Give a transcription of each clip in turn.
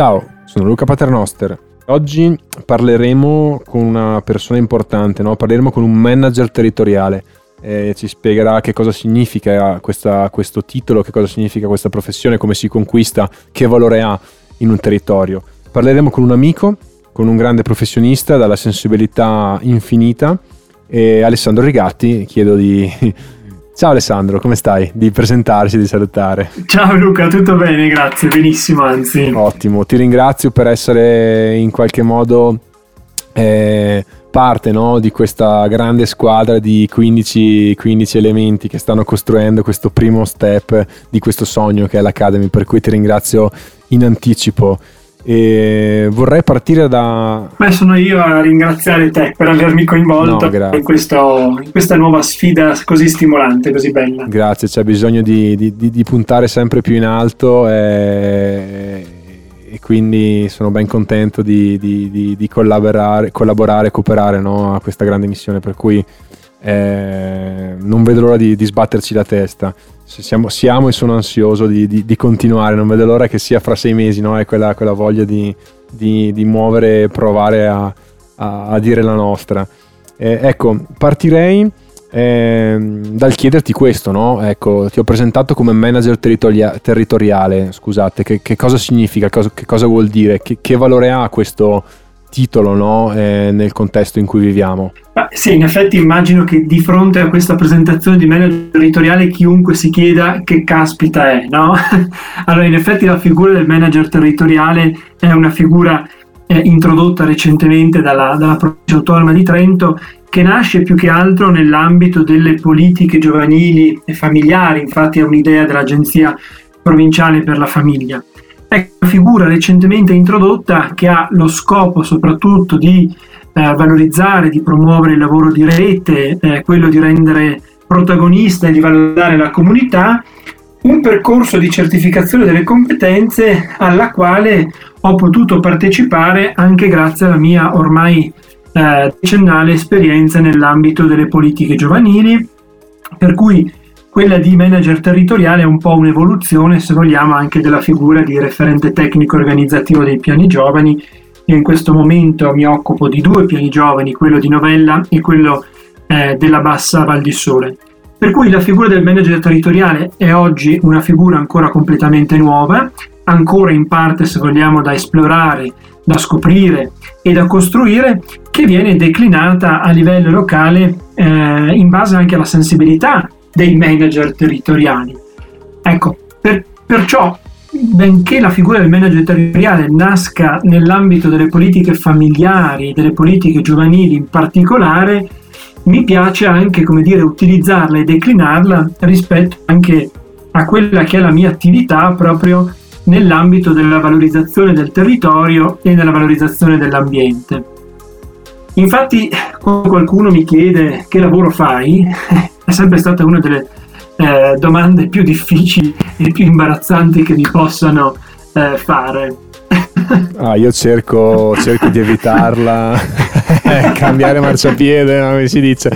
Ciao, sono Luca Paternoster. Oggi parleremo con una persona importante, no? parleremo con un manager territoriale. Eh, ci spiegherà che cosa significa questa, questo titolo, che cosa significa questa professione, come si conquista, che valore ha in un territorio. Parleremo con un amico, con un grande professionista dalla sensibilità infinita e Alessandro Rigatti, chiedo di Ciao Alessandro, come stai? Di presentarsi, di salutare. Ciao Luca, tutto bene, grazie, benissimo anzi. Ottimo, ti ringrazio per essere in qualche modo eh, parte no, di questa grande squadra di 15, 15 elementi che stanno costruendo questo primo step di questo sogno che è l'Academy, per cui ti ringrazio in anticipo. E vorrei partire da. Beh, sono io a ringraziare te per avermi coinvolto no, in, questo, in, questa nuova sfida così stimolante, così bella. Grazie, c'è bisogno di, di, di, di puntare sempre più in alto e, e quindi sono ben contento di, collaborare, collaborare cooperare no, a questa grande missione. Per cui eh, non vedo l'ora di, sbatterci la testa siamo, siamo, e sono ansioso di, di, di, continuare, non vedo l'ora che sia fra sei mesi, no? È quella, quella voglia di, di, muovere e provare a, a, a, dire la nostra. Eh, ecco, partirei eh, dal chiederti questo, no? Ecco, ti ho presentato come manager territoria- territoriale, scusate, che, che, cosa significa, che cosa vuol dire, che, che valore ha questo titolo no? eh, nel contesto in cui viviamo. Ah, sì, in effetti immagino che di fronte a questa presentazione di manager territoriale chiunque si chieda che caspita è, no? allora, in effetti la figura del manager territoriale è una figura eh, introdotta recentemente dalla, dalla provincia autonoma di Trento che nasce più che altro nell'ambito delle politiche giovanili e familiari, infatti è un'idea dell'Agenzia provinciale per la famiglia. Figura recentemente introdotta che ha lo scopo soprattutto di eh, valorizzare, di promuovere il lavoro di rete, eh, quello di rendere protagonista e di valorizzare la comunità, un percorso di certificazione delle competenze alla quale ho potuto partecipare anche grazie alla mia ormai eh, decennale esperienza nell'ambito delle politiche giovanili, per cui quella di manager territoriale è un po' un'evoluzione, se vogliamo, anche della figura di referente tecnico organizzativo dei piani giovani. Io in questo momento mi occupo di due piani giovani, quello di Novella e quello eh, della Bassa Val di Sole. Per cui la figura del manager territoriale è oggi una figura ancora completamente nuova, ancora in parte, se vogliamo, da esplorare, da scoprire e da costruire, che viene declinata a livello locale eh, in base anche alla sensibilità dei manager territoriali. Ecco, per, perciò, benché la figura del manager territoriale nasca nell'ambito delle politiche familiari, delle politiche giovanili in particolare, mi piace anche, come dire, utilizzarla e declinarla rispetto anche a quella che è la mia attività proprio nell'ambito della valorizzazione del territorio e nella valorizzazione dell'ambiente. Infatti, quando qualcuno mi chiede che lavoro fai, è sempre stata una delle eh, domande più difficili e più imbarazzanti che mi possano eh, fare. Ah, io cerco, cerco di evitarla, cambiare marciapiede, come si dice.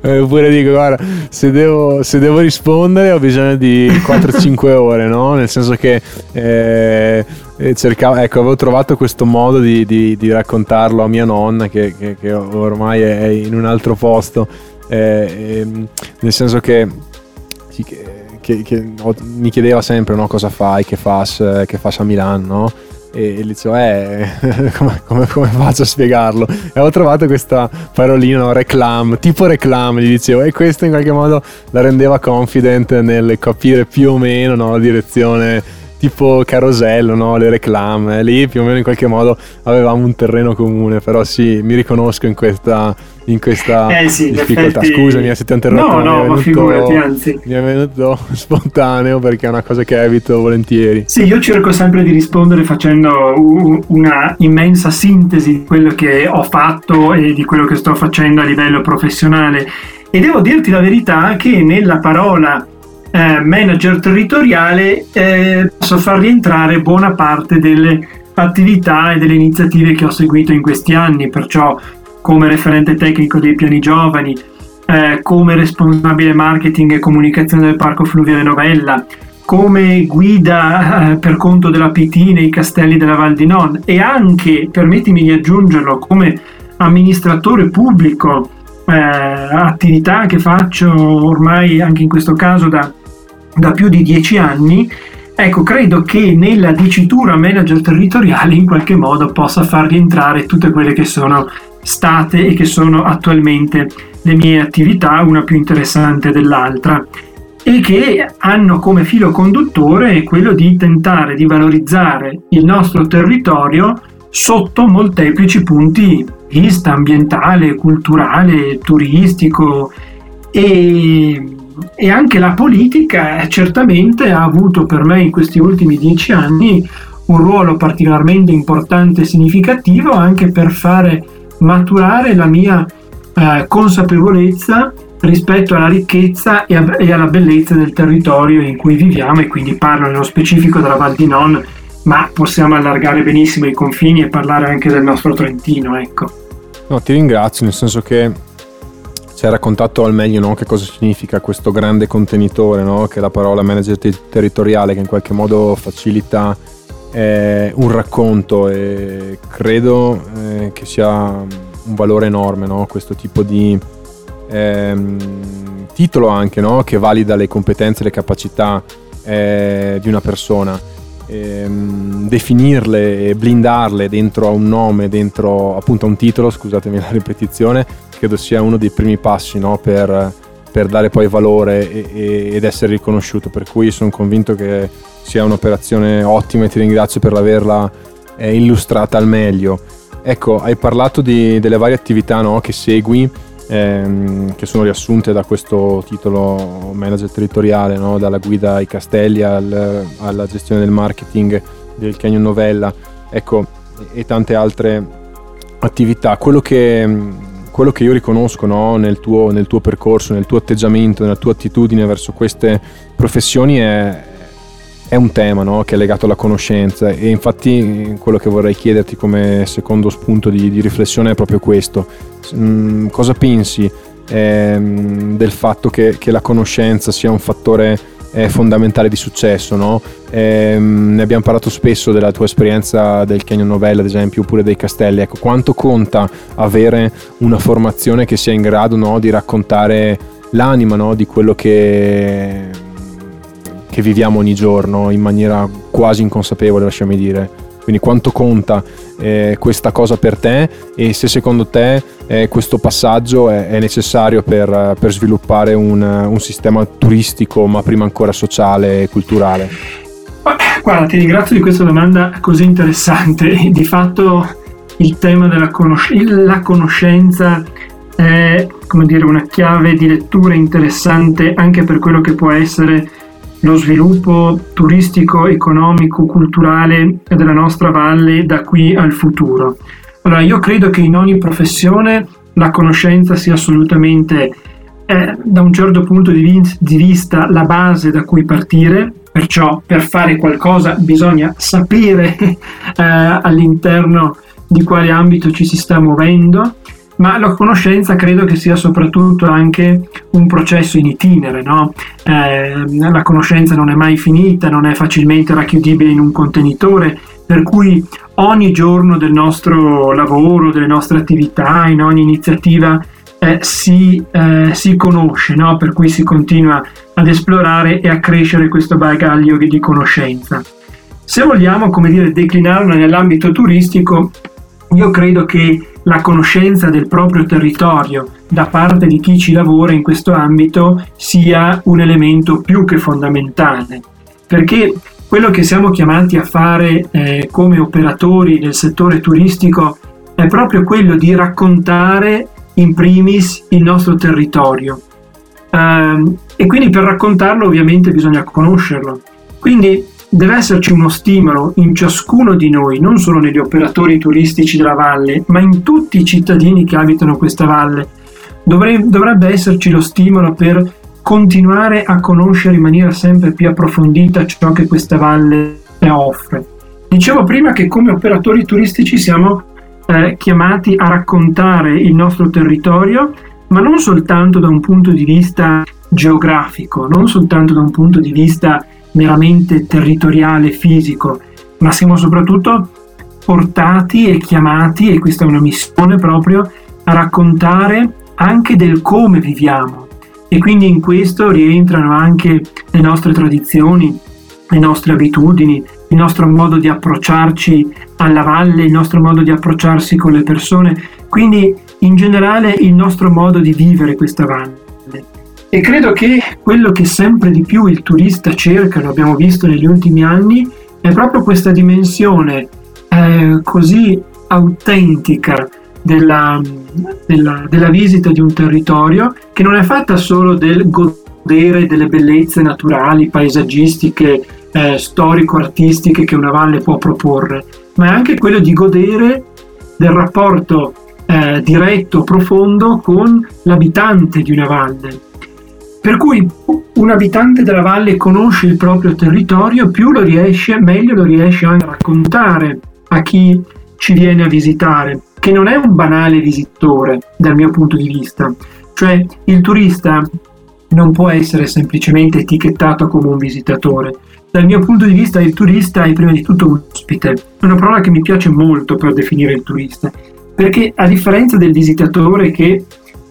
Eh, oppure dico, guarda, se devo, se devo, rispondere ho bisogno di 4-5 ore, no? Nel senso che eh, cercavo, ecco, avevo trovato questo modo di, di, di raccontarlo a mia nonna, che, che, che ormai è in un altro posto eh, ehm, nel senso che, che, che mi chiedeva sempre no, cosa fai, che fai, che fai a Milano, no? e gli dicevo eh come, come, come, faccio a spiegarlo? E ho trovato questa parolina reclam tipo reclam gli dicevo e questo in qualche modo la rendeva confident nel capire più o meno no, la direzione tipo carosello, no? le reclame, lì più o meno in qualche modo avevamo un terreno comune, però sì, mi riconosco in questa, in questa eh sì, difficoltà. Effetti... Scusami se ti ho interrotto. No, no, ma venuto, figurati, anzi. Mi è venuto spontaneo perché è una cosa che evito volentieri. Sì, io cerco sempre di rispondere facendo una immensa sintesi di quello che ho fatto e di quello che sto facendo a livello professionale. E devo dirti la verità che nella parola eh, manager territoriale eh, posso far rientrare buona parte delle attività e delle iniziative che ho seguito in questi anni, perciò come referente tecnico dei piani giovani, eh, come responsabile marketing e comunicazione del Parco Fluviale Novella, come guida eh, per conto della PT nei castelli della Val di Non. E anche, permettimi di aggiungerlo, come amministratore pubblico, eh, attività che faccio ormai anche in questo caso da, da più di dieci anni, ecco, credo che nella dicitura manager territoriale in qualche modo possa far rientrare tutte quelle che sono state e che sono attualmente le mie attività, una più interessante dell'altra e che hanno come filo conduttore quello di tentare di valorizzare il nostro territorio sotto molteplici punti di vista ambientale, culturale, turistico e, e anche la politica certamente ha avuto per me in questi ultimi dieci anni un ruolo particolarmente importante e significativo anche per fare maturare la mia eh, consapevolezza rispetto alla ricchezza e, a, e, alla bellezza del territorio in cui viviamo e quindi parlo nello specifico della Val di Non, ma possiamo allargare benissimo i confini e parlare anche del nostro Trentino, ecco. No, ti ringrazio, nel senso che ci hai raccontato al meglio no, che cosa significa questo grande contenitore, no, che è la parola manager territoriale che in qualche modo facilita eh, un racconto e credo eh, che sia un valore enorme no, questo tipo di ehm, titolo anche che valida le competenze e le capacità eh, di una persona. Ehm, definirle e blindarle dentro a un nome, dentro appunto a un titolo, scusatemi la ripetizione, credo sia uno dei primi passi no? per, per, dare poi valore e, e, ed essere riconosciuto. Per cui sono convinto che sia un'operazione ottima e ti ringrazio per averla eh, illustrata al meglio. Ecco, hai parlato di, delle varie attività no, che segui ehm, che sono riassunte da questo titolo manager territoriale, no? dalla guida ai castelli al, alla gestione del marketing del Canyon Novella, ecco, e tante altre attività. Quello che, quello che io riconosco no? nel, tuo, nel, tuo, percorso, nel tuo atteggiamento, nella tua attitudine verso queste professioni è, è un tema no? che è legato alla conoscenza e infatti quello che vorrei chiederti come secondo spunto di, di riflessione è proprio questo. Mm, cosa pensi ehm, del fatto che, che, la conoscenza sia un fattore fondamentale di successo? No? Ehm, ne abbiamo parlato spesso della tua esperienza del Canyon Novella, ad esempio, oppure dei castelli. Ecco, quanto conta avere una formazione che sia in grado no, di raccontare l'anima di quello che che viviamo ogni giorno in maniera quasi inconsapevole, lasciami dire. Quindi quanto conta eh, questa cosa per te e se secondo te eh, questo passaggio è, è necessario per, per sviluppare un, un, sistema turistico, ma prima ancora sociale e culturale? Guarda, ti ringrazio di questa domanda così interessante. Di fatto il tema della conosc- la conoscenza è come dire, una chiave di lettura interessante anche per quello che può essere lo sviluppo turistico, economico, culturale della nostra valle da qui al futuro. Allora, io credo che in ogni professione la conoscenza sia assolutamente, eh, da un certo punto di, vi- di vista, la base da cui partire, perciò per fare qualcosa bisogna sapere eh, all'interno di quale ambito ci si sta muovendo ma la conoscenza credo che sia soprattutto anche un processo in itinere, no? eh, la conoscenza non è mai finita, non è facilmente racchiudibile in un contenitore, per cui ogni giorno del nostro lavoro, delle nostre attività, in ogni iniziativa eh, si, eh, si, conosce, no? per cui si continua ad esplorare e a crescere questo bagaglio di conoscenza. Se vogliamo, come dire, declinarlo nell'ambito turistico, io credo che la conoscenza del proprio territorio da parte di chi ci lavora in questo ambito sia un elemento più che fondamentale, perché quello che siamo chiamati a fare eh, come operatori del settore turistico è proprio quello di raccontare in primis il nostro territorio. Uh, e quindi per raccontarlo ovviamente bisogna conoscerlo. Quindi Deve esserci uno stimolo in ciascuno di noi, non solo negli operatori turistici della valle, ma in tutti i cittadini che abitano questa valle. dovrebbe esserci lo stimolo per continuare a conoscere in maniera sempre più approfondita ciò che questa valle offre. Dicevo prima che come operatori turistici siamo eh, chiamati a raccontare il nostro territorio, ma non soltanto da un punto di vista geografico, non soltanto da un punto di vista meramente territoriale, fisico, ma siamo soprattutto portati e chiamati, e questa è una missione proprio, a raccontare anche del come viviamo. E quindi in questo rientrano anche le nostre tradizioni, le nostre abitudini, il nostro modo di approcciarci alla valle, il nostro modo di approcciarsi con le persone, quindi in generale il nostro modo di vivere questa valle. E credo che quello che sempre di più il turista cerca, lo abbiamo visto negli ultimi anni, è proprio questa dimensione eh, così autentica della, della, della visita di un territorio che non è fatta solo del godere delle bellezze naturali, paesaggistiche, eh, storico-artistiche che una valle può proporre, ma è anche quello di godere del rapporto eh, diretto, profondo con l'abitante di una valle. Per cui un abitante della valle conosce il proprio territorio, più lo riesce, meglio lo riesce anche a raccontare a chi ci viene a visitare, che non è un banale visitore dal mio punto di vista. Cioè il turista non può essere semplicemente etichettato come un visitatore, dal mio punto di vista il turista è prima di tutto un ospite. È una parola che mi piace molto per definire il turista, perché a differenza del visitatore che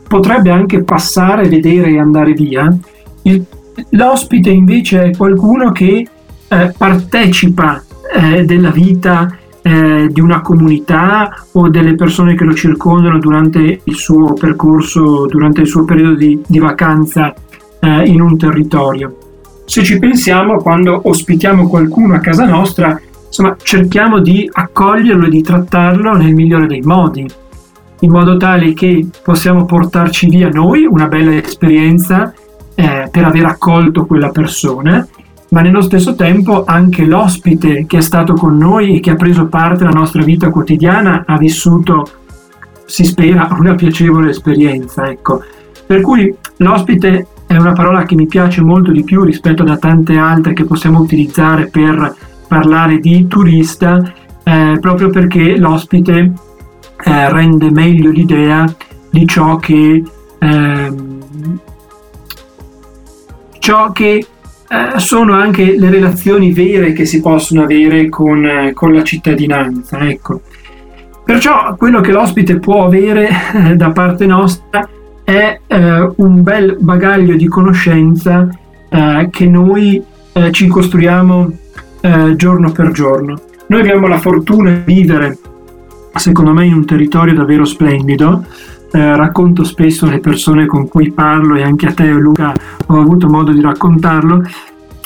potrebbe anche passare, vedere e andare via, il, l'ospite invece è qualcuno che eh, partecipa eh, della vita eh, di una comunità o delle persone che lo circondano durante il suo percorso, durante il suo periodo di, di vacanza eh, in un territorio. Se ci pensiamo, quando ospitiamo qualcuno a casa nostra, insomma, cerchiamo di accoglierlo e di trattarlo nel migliore dei modi, in modo tale che possiamo portarci via noi una bella esperienza eh, per aver accolto quella persona, ma nello stesso tempo anche l'ospite che è stato con noi e che ha preso parte alla nostra vita quotidiana ha vissuto, si spera, una piacevole esperienza. Ecco. Per cui l'ospite è una parola che mi piace molto di più rispetto a tante altre che possiamo utilizzare per parlare di turista, eh, proprio perché l'ospite eh, rende meglio l'idea di ciò che, eh, ciò che eh, sono anche le relazioni vere che si possono avere con, eh, con la cittadinanza. Ecco. Perciò quello che l'ospite può avere eh, da parte nostra è eh, un bel bagaglio di conoscenza eh, che noi ci costruiamo giorno per giorno. Noi abbiamo la fortuna di vivere, secondo me, in un territorio davvero splendido. Eh, racconto spesso alle persone con cui parlo e anche a te Luca ho avuto modo di raccontarlo.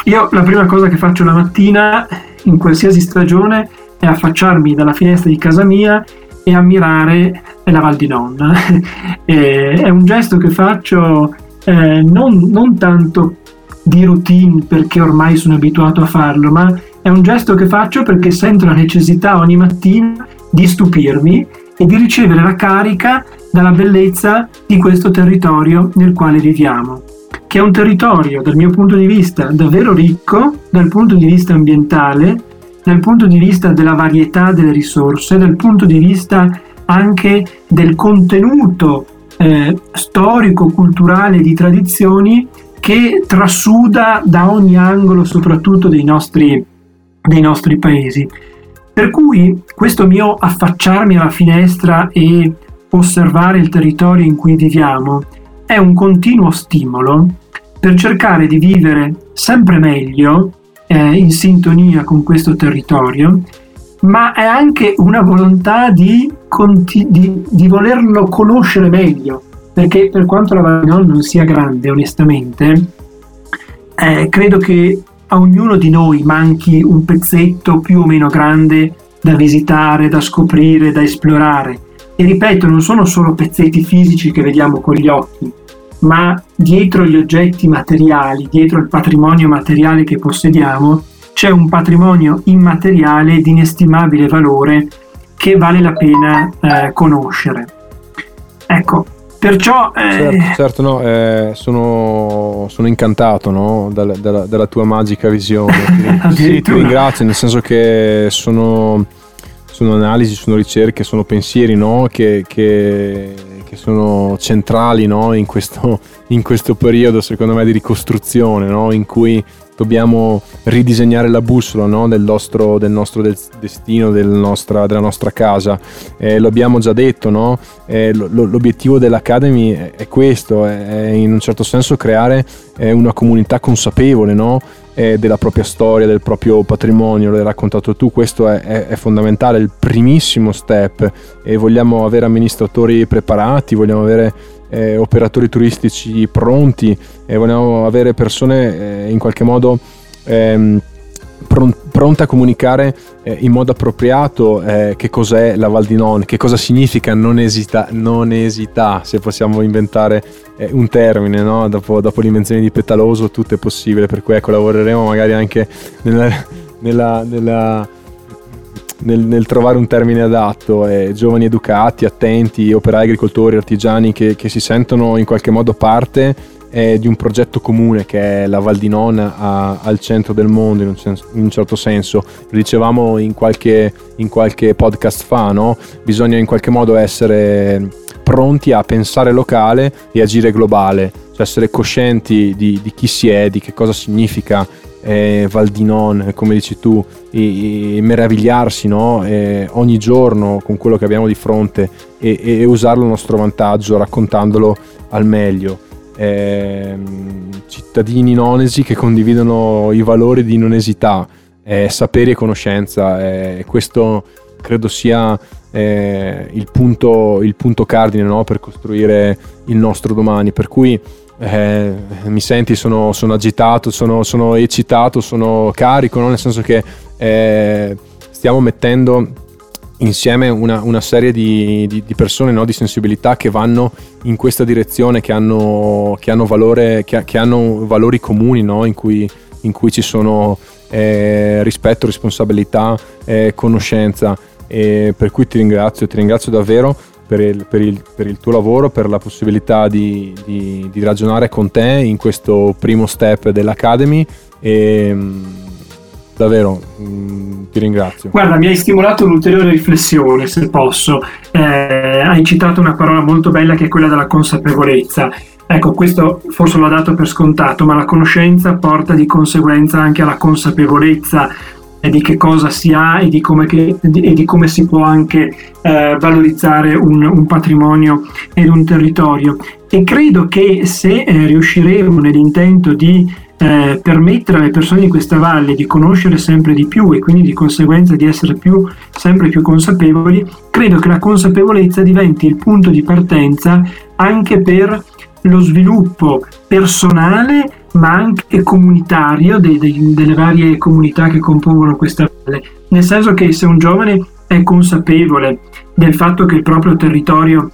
Io la prima cosa che faccio la mattina in qualsiasi stagione è affacciarmi dalla finestra di casa mia e ammirare la Val di Non. è un gesto che faccio eh, non, non tanto di routine perché ormai sono abituato a farlo, ma è un gesto che faccio perché sento la necessità ogni mattina di stupirmi e di ricevere la carica dalla bellezza di questo territorio nel quale viviamo, che è un territorio dal mio punto di vista davvero ricco dal punto di vista ambientale, dal punto di vista della varietà delle risorse, dal punto di vista anche del contenuto eh, storico, culturale di tradizioni che trasuda da ogni angolo, soprattutto dei nostri, dei nostri paesi. Per cui questo mio affacciarmi alla finestra e osservare il territorio in cui viviamo è un continuo stimolo per cercare di vivere sempre meglio eh, in sintonia con questo territorio, ma è anche una volontà di, conti- di, di volerlo conoscere meglio, perché per quanto la Vagnol non sia grande, onestamente, eh, credo che a ognuno di noi manchi un pezzetto più o meno grande da visitare, da scoprire, da esplorare. E ripeto, non sono solo pezzetti fisici che vediamo con gli occhi, ma dietro gli oggetti materiali, dietro il patrimonio materiale che possediamo, c'è un patrimonio immateriale di inestimabile valore che vale la pena eh, conoscere. Ecco, perciò... Eh... Certo, certo no, eh, sono, sono, incantato no, dalla, dalla, dalla, tua magica visione. sì, ti ringrazio, nel senso che sono, sono analisi, sono ricerche, sono pensieri no, che, che che sono centrali no? in, questo, in, questo, periodo, secondo me, di ricostruzione, no? in cui dobbiamo ridisegnare la bussola no? del, nostro, del, nostro, destino, del nostra, della nostra casa. Eh, lo abbiamo già detto, no? eh, l'obiettivo dell'Academy è questo, è in un certo senso creare eh, una comunità consapevole no? Eh, della propria storia, del proprio patrimonio, l'hai raccontato tu, questo è, è, è, fondamentale, il primissimo step e vogliamo avere amministratori preparati, vogliamo avere eh, operatori turistici pronti e vogliamo avere persone eh, in qualche modo ehm, pronte a comunicare eh, in modo appropriato eh, che cos'è la Val di Non, che cosa significa non esita, non esita se possiamo inventare eh, un termine, no? dopo, dopo l'invenzione di Petaloso tutto è possibile, per cui ecco, lavoreremo magari anche nella, nella, nella nel, nel, trovare un termine adatto, eh, giovani educati, attenti, operai, agricoltori, artigiani che, che si sentono in qualche modo parte eh, di un progetto comune che è la Val di Non a, al centro del mondo in un, senso, in un certo senso. Lo dicevamo in qualche, in qualche podcast fa, no? bisogna in qualche modo essere pronti a pensare locale e agire globale, cioè essere coscienti di, di chi si è, di che cosa significa eh, Valdinon, come dici tu, e, e meravigliarsi no? eh, ogni giorno con quello che abbiamo di fronte e, e usarlo a nostro vantaggio, raccontandolo al meglio. Eh, cittadini nonesi che condividono i valori di nonesità, eh, sapere e conoscenza. Eh, questo credo sia eh, il punto, il, punto, cardine no? per costruire il nostro domani. Per cui eh, mi senti, sono, sono agitato, sono, sono, eccitato, sono carico, no? nel senso che eh, stiamo mettendo insieme una, una serie di, di, di persone no? di sensibilità che vanno in questa direzione, che hanno, che hanno, valore, che, che hanno valori comuni no? in, cui, in, cui, ci sono eh, rispetto, responsabilità, eh, conoscenza. E per cui ti ringrazio, ti ringrazio davvero per il, per, il, per il, tuo lavoro, per la possibilità di, di, di, ragionare con te in questo primo step dell'Academy e mm, davvero mm, ti ringrazio. Guarda, mi hai stimolato un'ulteriore riflessione, se posso. Eh, hai citato una parola molto bella che è quella della consapevolezza. Ecco, questo forse l'ho dato per scontato, ma la conoscenza porta di conseguenza anche alla consapevolezza di che cosa si ha e di come, che, e di come si può anche eh, valorizzare un, un, patrimonio ed un territorio. E credo che se eh, riusciremo nell'intento di eh, permettere alle persone di questa valle di conoscere sempre di più e quindi di conseguenza di essere più, sempre più consapevoli, credo che la consapevolezza diventi il punto di partenza anche per lo sviluppo personale ma anche comunitario dei, dei, delle varie comunità che compongono questa valle. Nel senso che se un giovane è consapevole del fatto che il proprio territorio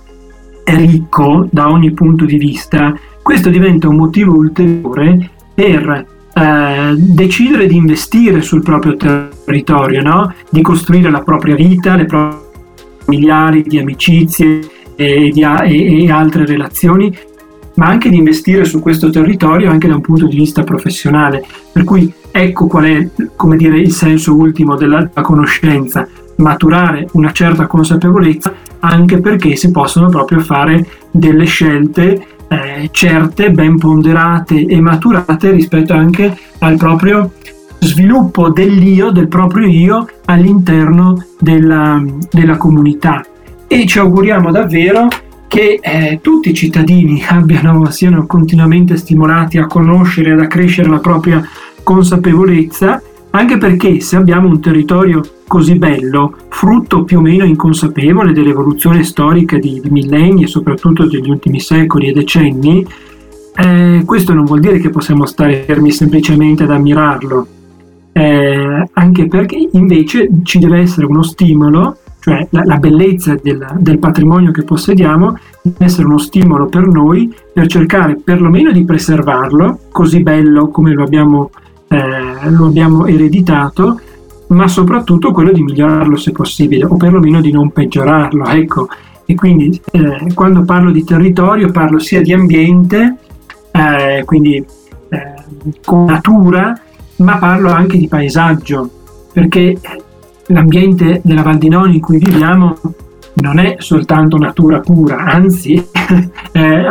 è ricco da ogni punto di vista, questo diventa un motivo ulteriore per eh, decidere di investire sul proprio territorio, no? di costruire la propria vita, le proprie familiari, di amicizie e, di, e, e altre relazioni ma anche di investire su questo territorio anche da un punto di vista professionale. Per cui ecco qual è, dire, il senso ultimo della conoscenza, maturare una certa consapevolezza anche perché si possono proprio fare delle scelte eh, certe, ben ponderate e maturate rispetto anche al proprio sviluppo dell'io, del proprio io all'interno della, della comunità. E ci auguriamo davvero che eh, tutti i cittadini abbiano, siano continuamente stimolati a conoscere ad accrescere la propria consapevolezza, anche perché se abbiamo un territorio così bello, frutto più o meno inconsapevole dell'evoluzione storica di, di millenni e soprattutto degli ultimi secoli e decenni, eh, questo non vuol dire che possiamo stare fermi semplicemente ad ammirarlo, eh, anche perché invece ci deve essere uno stimolo cioè la, la bellezza del, del, patrimonio che possediamo deve essere uno stimolo per noi per cercare perlomeno di preservarlo, così bello come lo abbiamo, eh, lo abbiamo ereditato, ma soprattutto quello di migliorarlo se possibile, o perlomeno di non peggiorarlo. Ecco. E quindi eh, quando parlo di territorio parlo sia di ambiente, eh, quindi eh, con natura, ma parlo anche di paesaggio, perché l'ambiente della Val di Non in cui viviamo non è soltanto natura pura, anzi è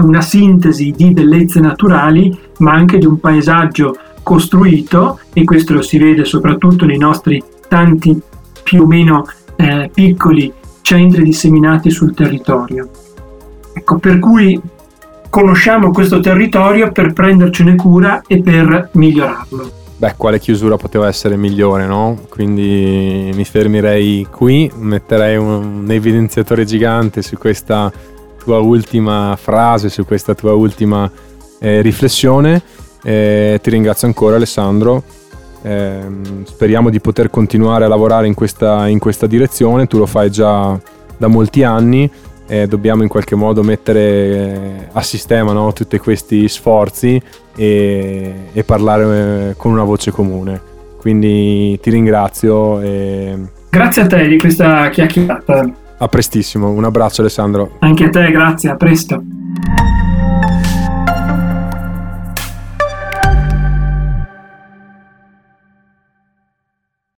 una sintesi di bellezze naturali, ma anche di un paesaggio costruito e questo lo si vede soprattutto nei nostri tanti più o meno eh, piccoli centri disseminati sul territorio. Ecco, per cui conosciamo questo territorio per prendercene cura e per migliorarlo. Beh, quale chiusura poteva essere migliore, no? Quindi mi fermerei qui, metterei un, un evidenziatore gigante su questa tua ultima frase, su questa tua ultima eh, riflessione. Eh, ti ringrazio ancora Alessandro. Eh, speriamo di poter continuare a lavorare in questa, in questa direzione, tu lo fai già da molti anni eh, dobbiamo in qualche modo mettere eh, a sistema no, tutti questi sforzi e, e parlare eh, con una voce comune. Quindi ti ringrazio. E... Grazie a te di questa chiacchierata. A prestissimo, un abbraccio Alessandro. Anche a te, grazie, a presto.